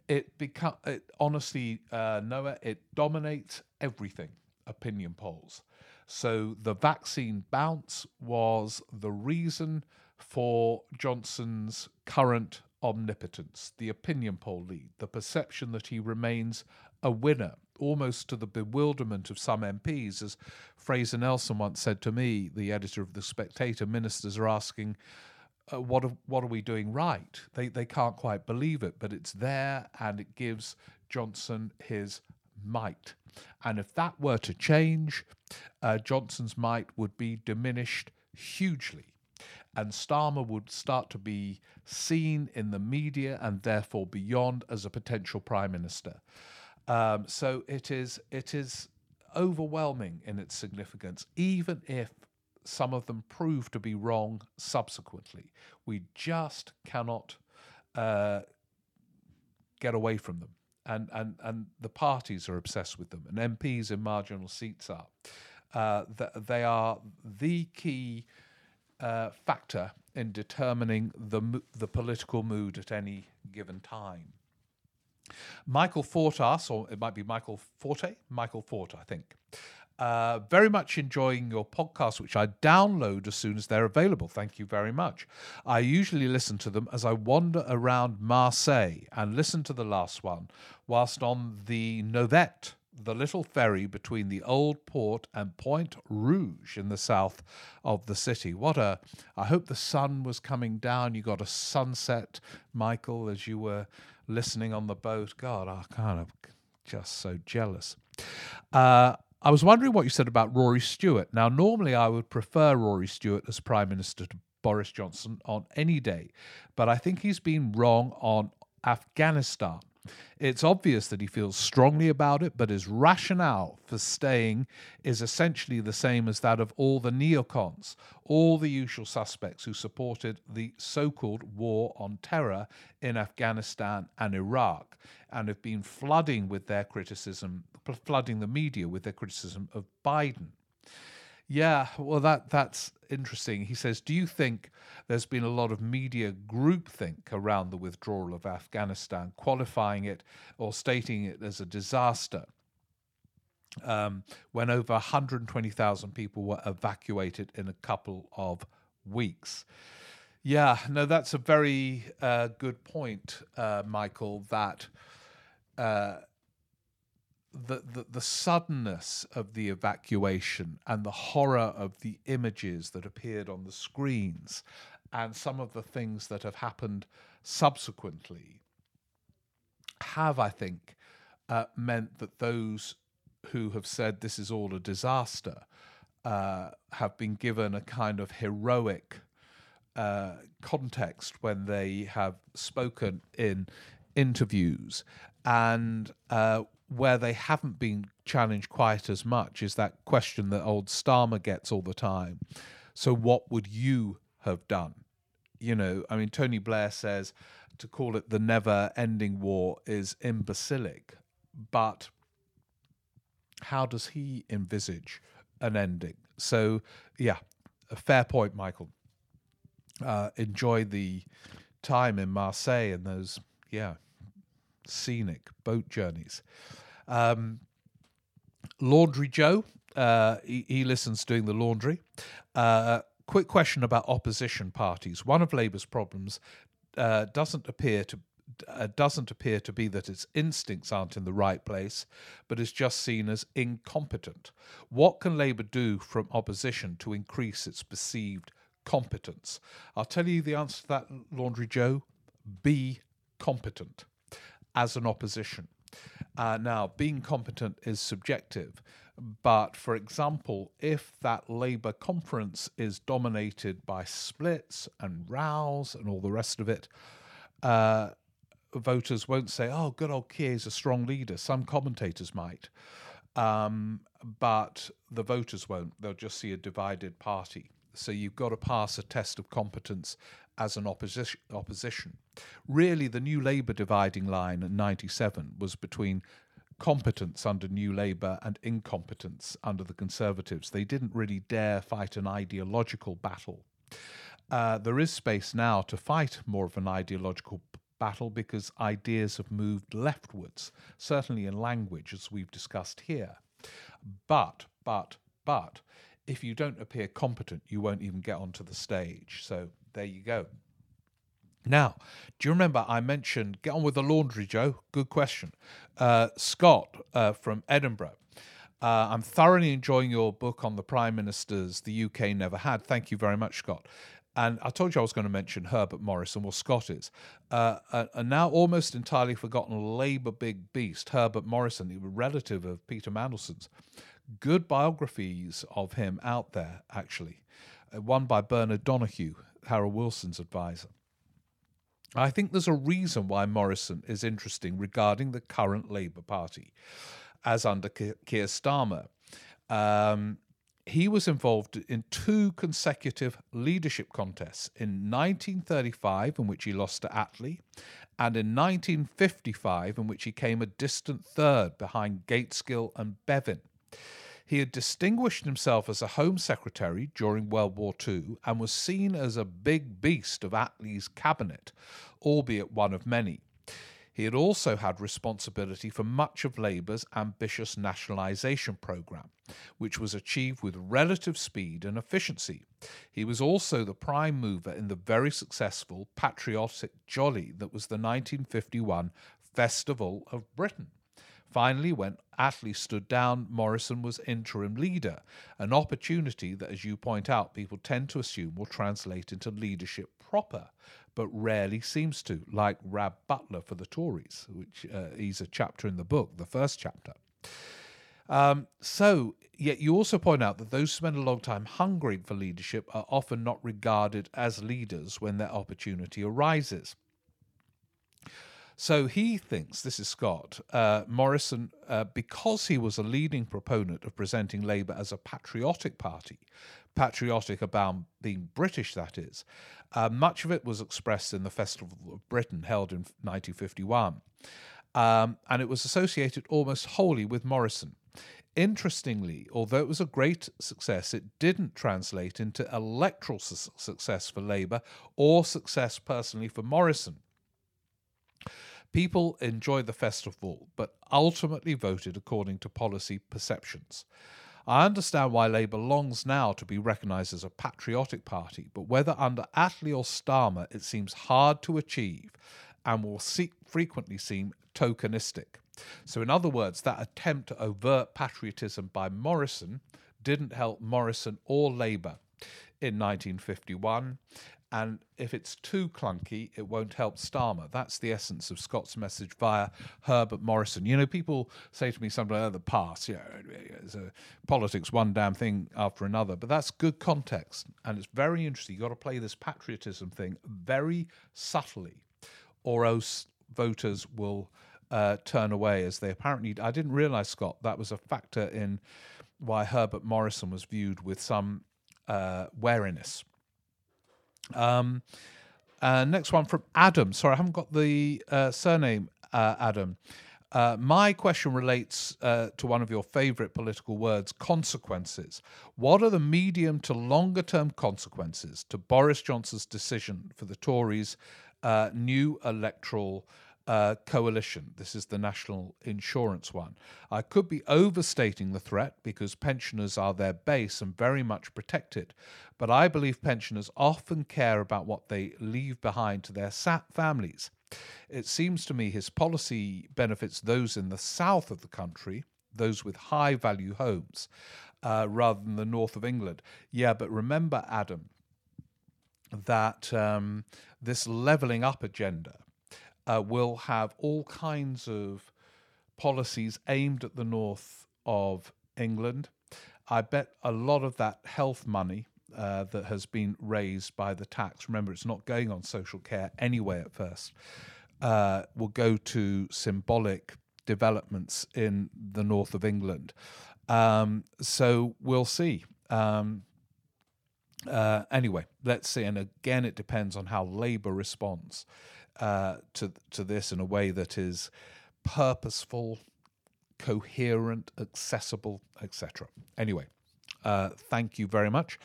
It become it, honestly, uh, Noah, it dominates everything. Opinion polls. So the vaccine bounce was the reason for Johnson's current omnipotence, the opinion poll lead, the perception that he remains a winner, almost to the bewilderment of some MPs. As Fraser Nelson once said to me, the editor of The Spectator, ministers are asking, uh, what, are, what are we doing right? They, they can't quite believe it, but it's there and it gives Johnson his might. And if that were to change, uh, Johnson's might would be diminished hugely. And Starmer would start to be seen in the media and therefore beyond as a potential prime minister. Um, so it is it is overwhelming in its significance, even if some of them prove to be wrong subsequently. We just cannot uh, get away from them and, and, and the parties are obsessed with them, and MPs in marginal seats are. Uh, they are the key uh, factor in determining the the political mood at any given time. Michael Fortas, or it might be Michael Forte, Michael Fort, I think. Uh, very much enjoying your podcast, which I download as soon as they're available. Thank you very much. I usually listen to them as I wander around Marseille and listen to the last one whilst on the Novette, the little ferry between the old port and Pointe Rouge in the south of the city. What a. I hope the sun was coming down. You got a sunset, Michael, as you were listening on the boat. God, I kind of just so jealous. Uh, I was wondering what you said about Rory Stewart. Now, normally I would prefer Rory Stewart as Prime Minister to Boris Johnson on any day, but I think he's been wrong on Afghanistan. It's obvious that he feels strongly about it, but his rationale for staying is essentially the same as that of all the neocons, all the usual suspects who supported the so called war on terror in Afghanistan and Iraq and have been flooding with their criticism, flooding the media with their criticism of Biden. Yeah, well, that that's interesting. He says, "Do you think there's been a lot of media groupthink around the withdrawal of Afghanistan, qualifying it or stating it as a disaster?" Um, when over 120,000 people were evacuated in a couple of weeks. Yeah, no, that's a very uh, good point, uh, Michael. That uh, the, the, the suddenness of the evacuation and the horror of the images that appeared on the screens and some of the things that have happened subsequently have, I think, uh, meant that those who have said this is all a disaster uh, have been given a kind of heroic uh, context when they have spoken in interviews. And uh, where they haven't been challenged quite as much is that question that old Starmer gets all the time. So, what would you have done? You know, I mean, Tony Blair says to call it the never ending war is imbecilic, but how does he envisage an ending? So, yeah, a fair point, Michael. Uh, enjoy the time in Marseille and those, yeah, scenic boat journeys. Um, Laundry Joe, uh, he, he, listens doing the laundry. Uh, quick question about opposition parties. One of Labour's problems uh, doesn't appear to uh, doesn't appear to be that its instincts aren't in the right place, but is just seen as incompetent. What can Labour do from opposition to increase its perceived competence? I'll tell you the answer to that, Laundry Joe. Be competent as an opposition. Uh, now, being competent is subjective, but for example, if that Labour conference is dominated by splits and rows and all the rest of it, uh, voters won't say, oh, good old Keir is a strong leader. Some commentators might. Um, but the voters won't. They'll just see a divided party. So you've got to pass a test of competence as an opposition. opposition. Really, the New Labour dividing line in 97 was between competence under New Labour and incompetence under the Conservatives. They didn't really dare fight an ideological battle. Uh, there is space now to fight more of an ideological battle because ideas have moved leftwards, certainly in language, as we've discussed here. But, but, but, if you don't appear competent, you won't even get onto the stage. So there you go. Now, do you remember I mentioned get on with the laundry, Joe? Good question. Uh, Scott uh, from Edinburgh. Uh, I'm thoroughly enjoying your book on the prime ministers the UK never had. Thank you very much, Scott. And I told you I was going to mention Herbert Morrison, well, Scott is. Uh, a, a, now almost entirely forgotten Labour big beast, Herbert Morrison, a relative of Peter Mandelson's. Good biographies of him out there, actually. Uh, one by Bernard Donoughue, Harold Wilson's advisor. I think there's a reason why Morrison is interesting regarding the current Labour Party, as under Keir Starmer. Um, he was involved in two consecutive leadership contests in 1935, in which he lost to Attlee, and in 1955, in which he came a distant third behind Gaitskell and Bevan. He had distinguished himself as a Home Secretary during World War II and was seen as a big beast of Attlee's cabinet, albeit one of many. He had also had responsibility for much of Labour's ambitious nationalisation programme, which was achieved with relative speed and efficiency. He was also the prime mover in the very successful patriotic jolly that was the 1951 Festival of Britain. Finally, when Attlee stood down, Morrison was interim leader, an opportunity that, as you point out, people tend to assume will translate into leadership proper, but rarely seems to, like Rab Butler for the Tories, which uh, is a chapter in the book, the first chapter. Um, so, yet you also point out that those who spend a long time hungering for leadership are often not regarded as leaders when their opportunity arises. So he thinks, this is Scott, uh, Morrison, uh, because he was a leading proponent of presenting Labour as a patriotic party, patriotic about being British, that is, uh, much of it was expressed in the Festival of Britain held in 1951. Um, and it was associated almost wholly with Morrison. Interestingly, although it was a great success, it didn't translate into electoral su- success for Labour or success personally for Morrison. People enjoyed the festival, but ultimately voted according to policy perceptions. I understand why Labour longs now to be recognised as a patriotic party, but whether under Attlee or Starmer, it seems hard to achieve and will frequently seem tokenistic. So, in other words, that attempt to overt patriotism by Morrison didn't help Morrison or Labour in 1951, and if it's too clunky, it won't help Starmer. That's the essence of Scott's message via Herbert Morrison. You know, people say to me like, oh, the past, yeah, it's a, politics, one damn thing after another. But that's good context. And it's very interesting. You've got to play this patriotism thing very subtly, or else voters will uh, turn away as they apparently. I didn't realize, Scott, that was a factor in why Herbert Morrison was viewed with some uh, wariness um, uh, next one from Adam. Sorry, I haven't got the uh, surname, uh, Adam. Uh, my question relates uh, to one of your favorite political words consequences. What are the medium to longer term consequences to Boris Johnson's decision for the Tories' uh, new electoral uh, coalition. This is the national insurance one. I could be overstating the threat because pensioners are their base and very much protected, but I believe pensioners often care about what they leave behind to their families. It seems to me his policy benefits those in the south of the country, those with high value homes, uh, rather than the north of England. Yeah, but remember, Adam, that um, this levelling up agenda uh, will have all kinds of policies aimed at the north of England. I bet a lot of that health money uh, that has been raised by the tax, remember, it's not going on social care anyway at first, uh, will go to symbolic developments in the north of England. Um, so we'll see. Um, uh, anyway, let's see. And again, it depends on how Labour responds uh, to to this in a way that is purposeful, coherent, accessible, etc. Anyway, uh, thank you very much,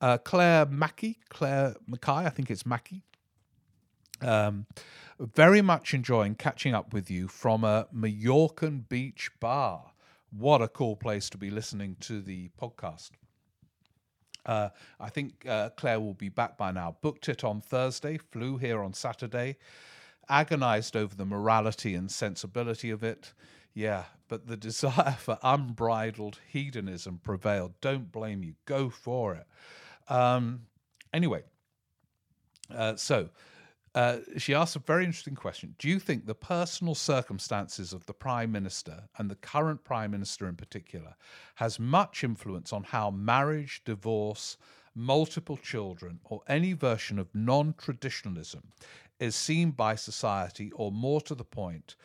uh, Claire Mackey, Claire Mackay, I think it's Mackey. Um, very much enjoying catching up with you from a Mallorcan beach bar. What a cool place to be listening to the podcast. Uh, I think uh, Claire will be back by now. Booked it on Thursday, flew here on Saturday, agonized over the morality and sensibility of it. Yeah, but the desire for unbridled hedonism prevailed. Don't blame you. Go for it. Um, anyway, uh, so uh, she asked a very interesting question. Do you think the personal circumstances of the Prime Minister, and the current Prime Minister in particular, has much influence on how marriage, divorce, multiple children, or any version of non traditionalism is seen by society, or more to the point,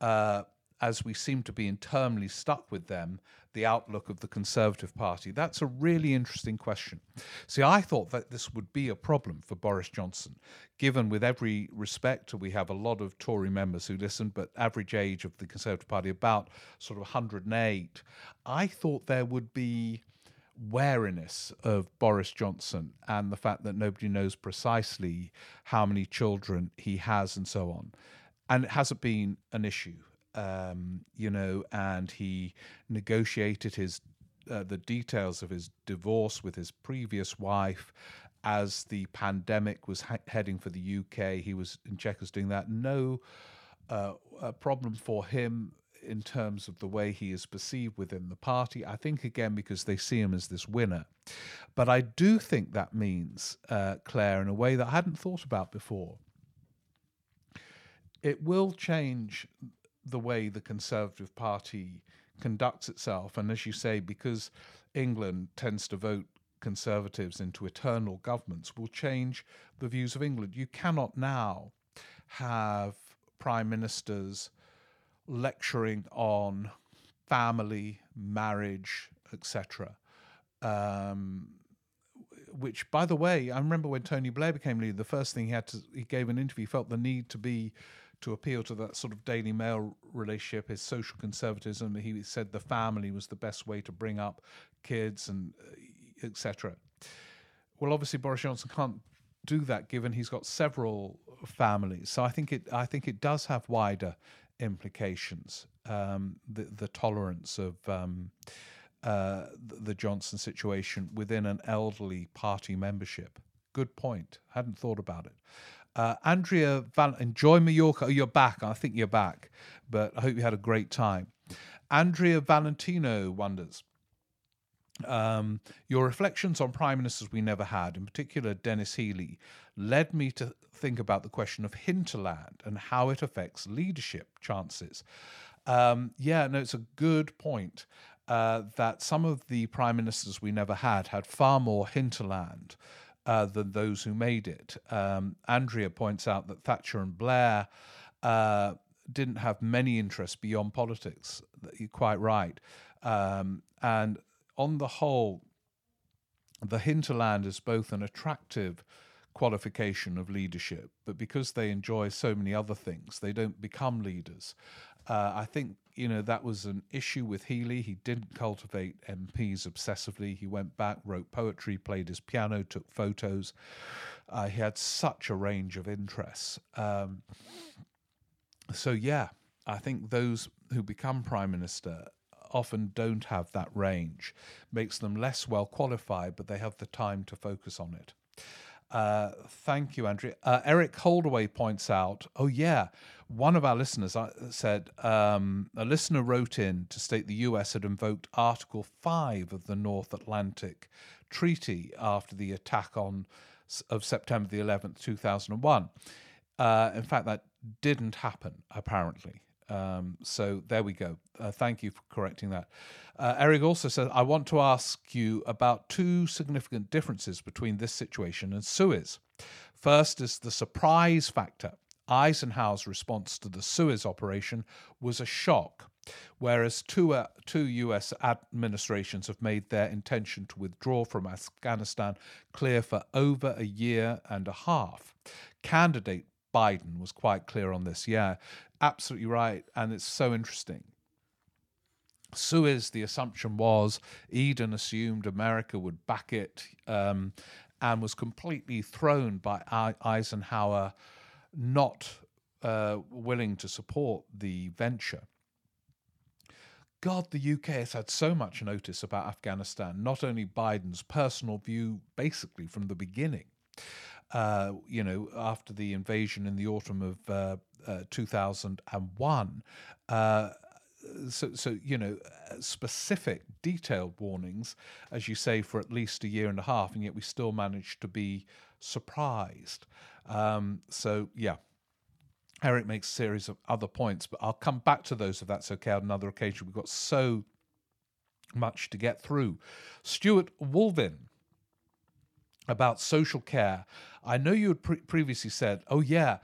uh, as we seem to be internally stuck with them, the outlook of the Conservative Party? That's a really interesting question. See, I thought that this would be a problem for Boris Johnson, given with every respect, we have a lot of Tory members who listen, but average age of the Conservative Party about sort of 108. I thought there would be wariness of Boris Johnson and the fact that nobody knows precisely how many children he has and so on. And it hasn't been an issue, um, you know, and he negotiated his uh, the details of his divorce with his previous wife as the pandemic was ha- heading for the UK. He was in Chequers doing that. No uh, problem for him in terms of the way he is perceived within the party. I think, again, because they see him as this winner. But I do think that means, uh, Claire, in a way that I hadn't thought about before, it will change the way the Conservative Party conducts itself. And as you say, because England tends to vote Conservatives into eternal governments, will change the views of England. You cannot now have prime ministers lecturing on family, marriage, etc. Um, which, by the way, I remember when Tony Blair became leader, the first thing he had to he gave an interview, he felt the need to be to appeal to that sort of Daily Mail relationship, his social conservatism. He said the family was the best way to bring up kids and uh, etc. Well, obviously Boris Johnson can't do that given he's got several families. So I think it I think it does have wider implications. Um, the the tolerance of um, uh, the Johnson situation within an elderly party membership. Good point. Hadn't thought about it. Uh, Andrea, Val- enjoy Mallorca. Oh, you're back. I think you're back, but I hope you had a great time. Andrea Valentino wonders. Um, your reflections on prime ministers we never had, in particular Denis Healey, led me to think about the question of hinterland and how it affects leadership chances. Um, yeah, no, it's a good point uh, that some of the prime ministers we never had had far more hinterland uh, than those who made it. Um, Andrea points out that Thatcher and Blair uh, didn't have many interests beyond politics. You're quite right. Um, and on the whole, the hinterland is both an attractive qualification of leadership, but because they enjoy so many other things, they don't become leaders. Uh, I think you know that was an issue with Healey. He didn't cultivate MPs obsessively. He went back, wrote poetry, played his piano, took photos. Uh, he had such a range of interests. Um, so yeah, I think those who become prime minister often don't have that range. Makes them less well qualified, but they have the time to focus on it. Uh, thank you, Andrea. Uh, Eric Holdaway points out, oh, yeah, one of our listeners uh, said um, a listener wrote in to state the US had invoked Article 5 of the North Atlantic Treaty after the attack on of September the 11th, 2001. Uh, in fact, that didn't happen, apparently. Um, so there we go. Uh, thank you for correcting that. Uh, Eric also said, I want to ask you about two significant differences between this situation and Suez. First is the surprise factor. Eisenhower's response to the Suez operation was a shock, whereas two, uh, two US administrations have made their intention to withdraw from Afghanistan clear for over a year and a half. Candidate Biden was quite clear on this. Yeah, absolutely right. And it's so interesting. Suez, the assumption was Eden assumed America would back it um, and was completely thrown by Eisenhower not uh, willing to support the venture. God, the UK has had so much notice about Afghanistan, not only Biden's personal view, basically from the beginning. Uh, you know, after the invasion in the autumn of uh, uh 2001. Uh, so, so you know, specific, detailed warnings, as you say, for at least a year and a half, and yet we still managed to be surprised. Um, so, yeah, Eric makes a series of other points, but I'll come back to those if that's okay on another occasion. We've got so much to get through. Stuart Wolvin about social care. I know you had pre- previously said, oh, yeah,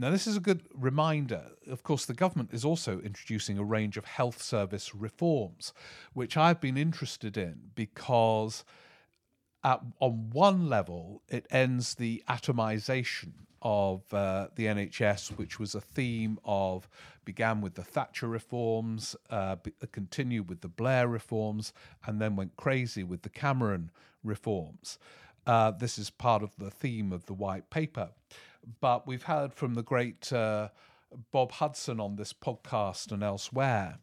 Now, this is a good reminder. Of course, the government is also introducing a range of health service reforms, which I've been interested in because, at, on one level, it ends the atomization of uh, the NHS, which was a theme of began with the Thatcher reforms, uh, continued with the Blair reforms, and then went crazy with the Cameron reforms. Uh, this is part of the theme of the white paper. But we've heard from the great uh, Bob Hudson on this podcast and elsewhere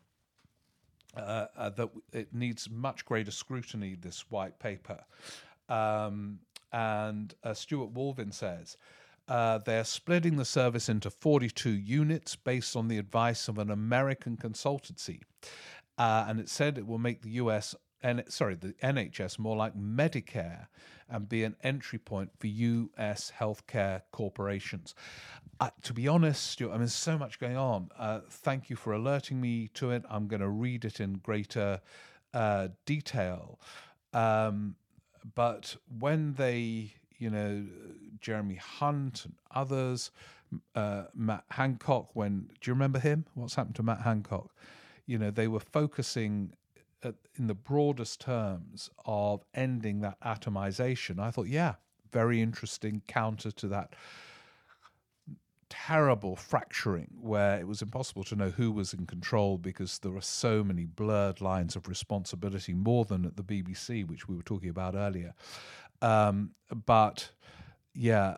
uh, uh, that it needs much greater scrutiny, this white paper. Um, and uh, Stuart Walvin says, uh, they're splitting the service into 42 units based on the advice of an American consultancy. Uh, and it said it will make the US, and sorry, the NHS more like Medicare and be an entry point for US healthcare corporations. Uh, to be honest, Stuart, I mean, there's so much going on. Uh, thank you for alerting me to it. I'm going to read it in greater uh, detail. Um, but when they you know, Jeremy Hunt and others, uh, Matt Hancock. When do you remember him? What's happened to Matt Hancock? You know, they were focusing at, in the broadest terms of ending that atomization. I thought, yeah, very interesting counter to that terrible fracturing where it was impossible to know who was in control because there were so many blurred lines of responsibility, more than at the BBC, which we were talking about earlier. Um, but yeah,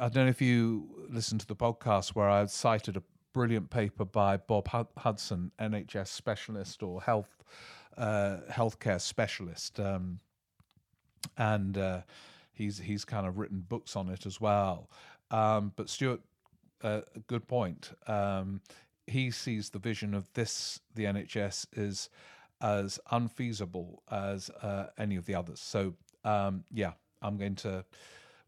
I don't know if you listened to the podcast where I cited a brilliant paper by Bob Hudson, NHS specialist or health uh, healthcare specialist, um, and uh, he's he's kind of written books on it as well. Um, but Stuart, uh, good point. Um, he sees the vision of this the NHS is as unfeasible as uh, any of the others. So um, yeah, I'm going to.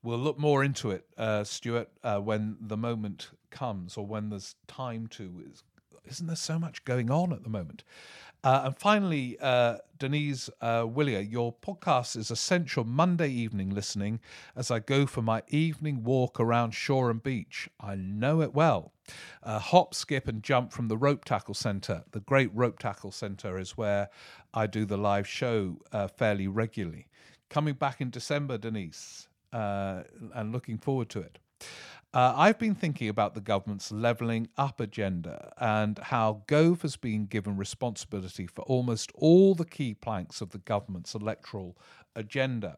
We'll look more into it, uh, Stuart, uh, when the moment comes or when there's time to. Isn't there so much going on at the moment? Uh, and finally, uh, Denise uh, Willier, your podcast is essential Monday evening listening as I go for my evening walk around Shoreham Beach. I know it well. Uh, hop, skip, and jump from the Ropetackle Centre. The great Ropetackle Centre is where I do the live show uh, fairly regularly coming back in December, Denise, uh, and looking forward to it. Uh, I've been thinking about the government's levelling up agenda and how Gove has been given responsibility for almost all the key planks of the government's electoral agenda.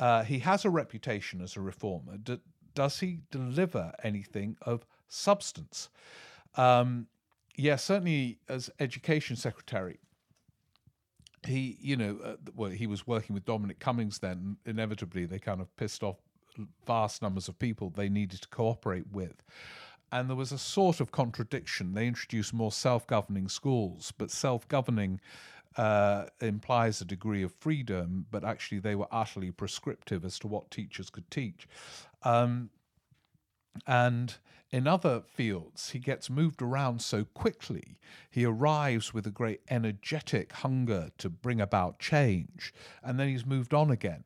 Uh, he has a reputation as a reformer. D- does he deliver anything of substance? Um, yes, yeah, certainly as education secretary, he, you know, uh, well, he was working with Dominic Cummings then. Inevitably, they kind of pissed off vast numbers of people they needed to cooperate with. And there was a sort of contradiction. They introduced more self governing schools, but self governing uh, implies a degree of freedom, but actually they were utterly prescriptive as to what teachers could teach. Um, and in other fields, he gets moved around so quickly. He arrives with a great energetic hunger to bring about change, and then he's moved on again.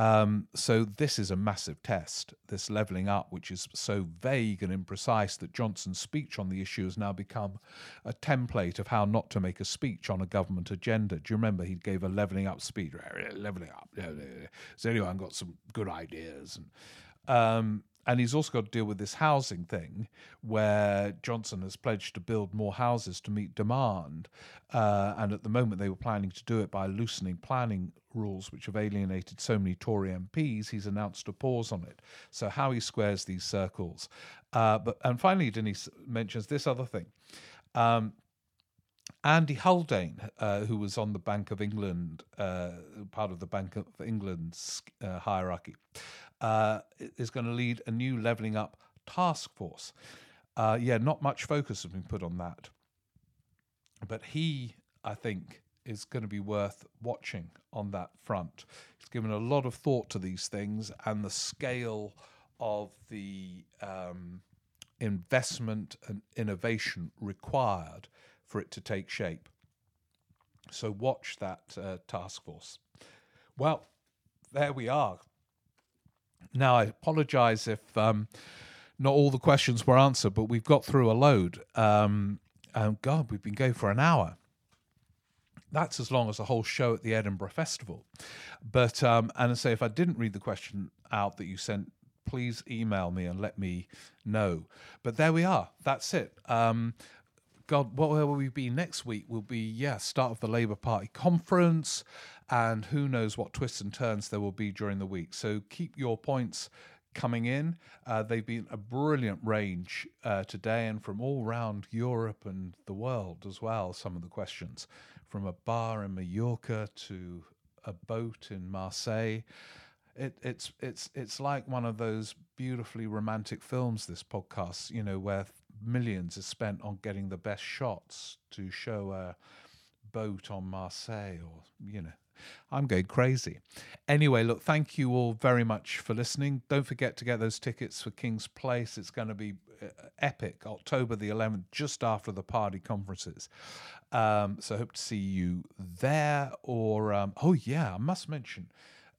Um, so this is a massive test, this levelling up, which is so vague and imprecise that Johnson's speech on the issue has now become a template of how not to make a speech on a government agenda. Do you remember he gave a levelling up speech? Levelling up. So anyway, I've got some good ideas. And, um, and he's also got to deal with this housing thing where Johnson has pledged to build more houses to meet demand. Uh, and at the moment, they were planning to do it by loosening planning rules, which have alienated so many Tory MPs. He's announced a pause on it. So, how he squares these circles. Uh, but And finally, Denise mentions this other thing. Um, Andy Haldane, uh, who was on the Bank of England, uh, part of the Bank of England's uh, hierarchy, uh, is going to lead a new levelling up task force. Uh, yeah, not much focus has been put on that. But he, I think, is going to be worth watching on that front. He's given a lot of thought to these things and the scale of the um, investment and innovation required for it to take shape. So watch that uh, task force. Well, there we are. Now, I apologize if um, not all the questions were answered, but we've got through a load. Um, and God, we've been going for an hour. That's as long as a whole show at the Edinburgh Festival. But um, and I say, if I didn't read the question out that you sent, please email me and let me know. But there we are. That's it. Um, God, what will we be next week? Will be yeah, start of the Labour Party conference, and who knows what twists and turns there will be during the week. So keep your points coming in. Uh, they've been a brilliant range uh, today, and from all around Europe and the world as well. Some of the questions, from a bar in Mallorca to a boat in Marseille. It, it's it's it's like one of those beautifully romantic films. This podcast, you know, where millions are spent on getting the best shots to show a boat on Marseille or, you know, I'm going crazy. Anyway, look, thank you all very much for listening. Don't forget to get those tickets for Kings Place. It's going to be uh, epic, October the 11th, just after the party conferences. Um, so hope to see you there. Or, um, oh, yeah, I must mention,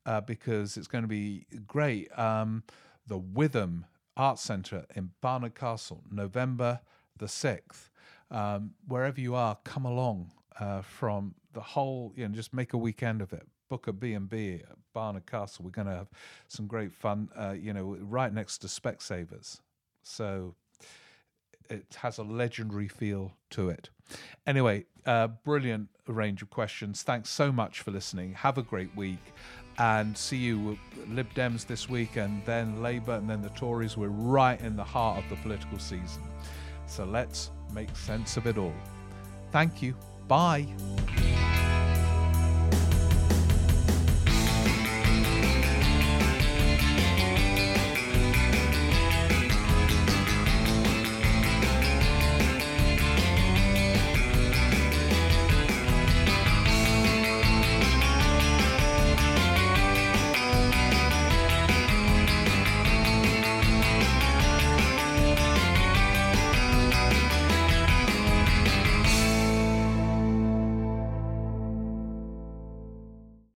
uh, because it's going to be great, um, the Witham Arts Centre in Barnard Castle, November the 6th. Um, wherever you are, come along uh, from the whole, you know, just make a weekend of it. Book a B&B at Barnard Castle. We're going to have some great fun, uh, you know, right next to Specsavers. So it has a legendary feel to it. Anyway, uh, brilliant range of questions. Thanks so much for listening. Have a great week and see you Lib Dems this week and then Labour and then the Tories. We're right in the heart of the political season. So let's make sense of it all. Thank you. Bye.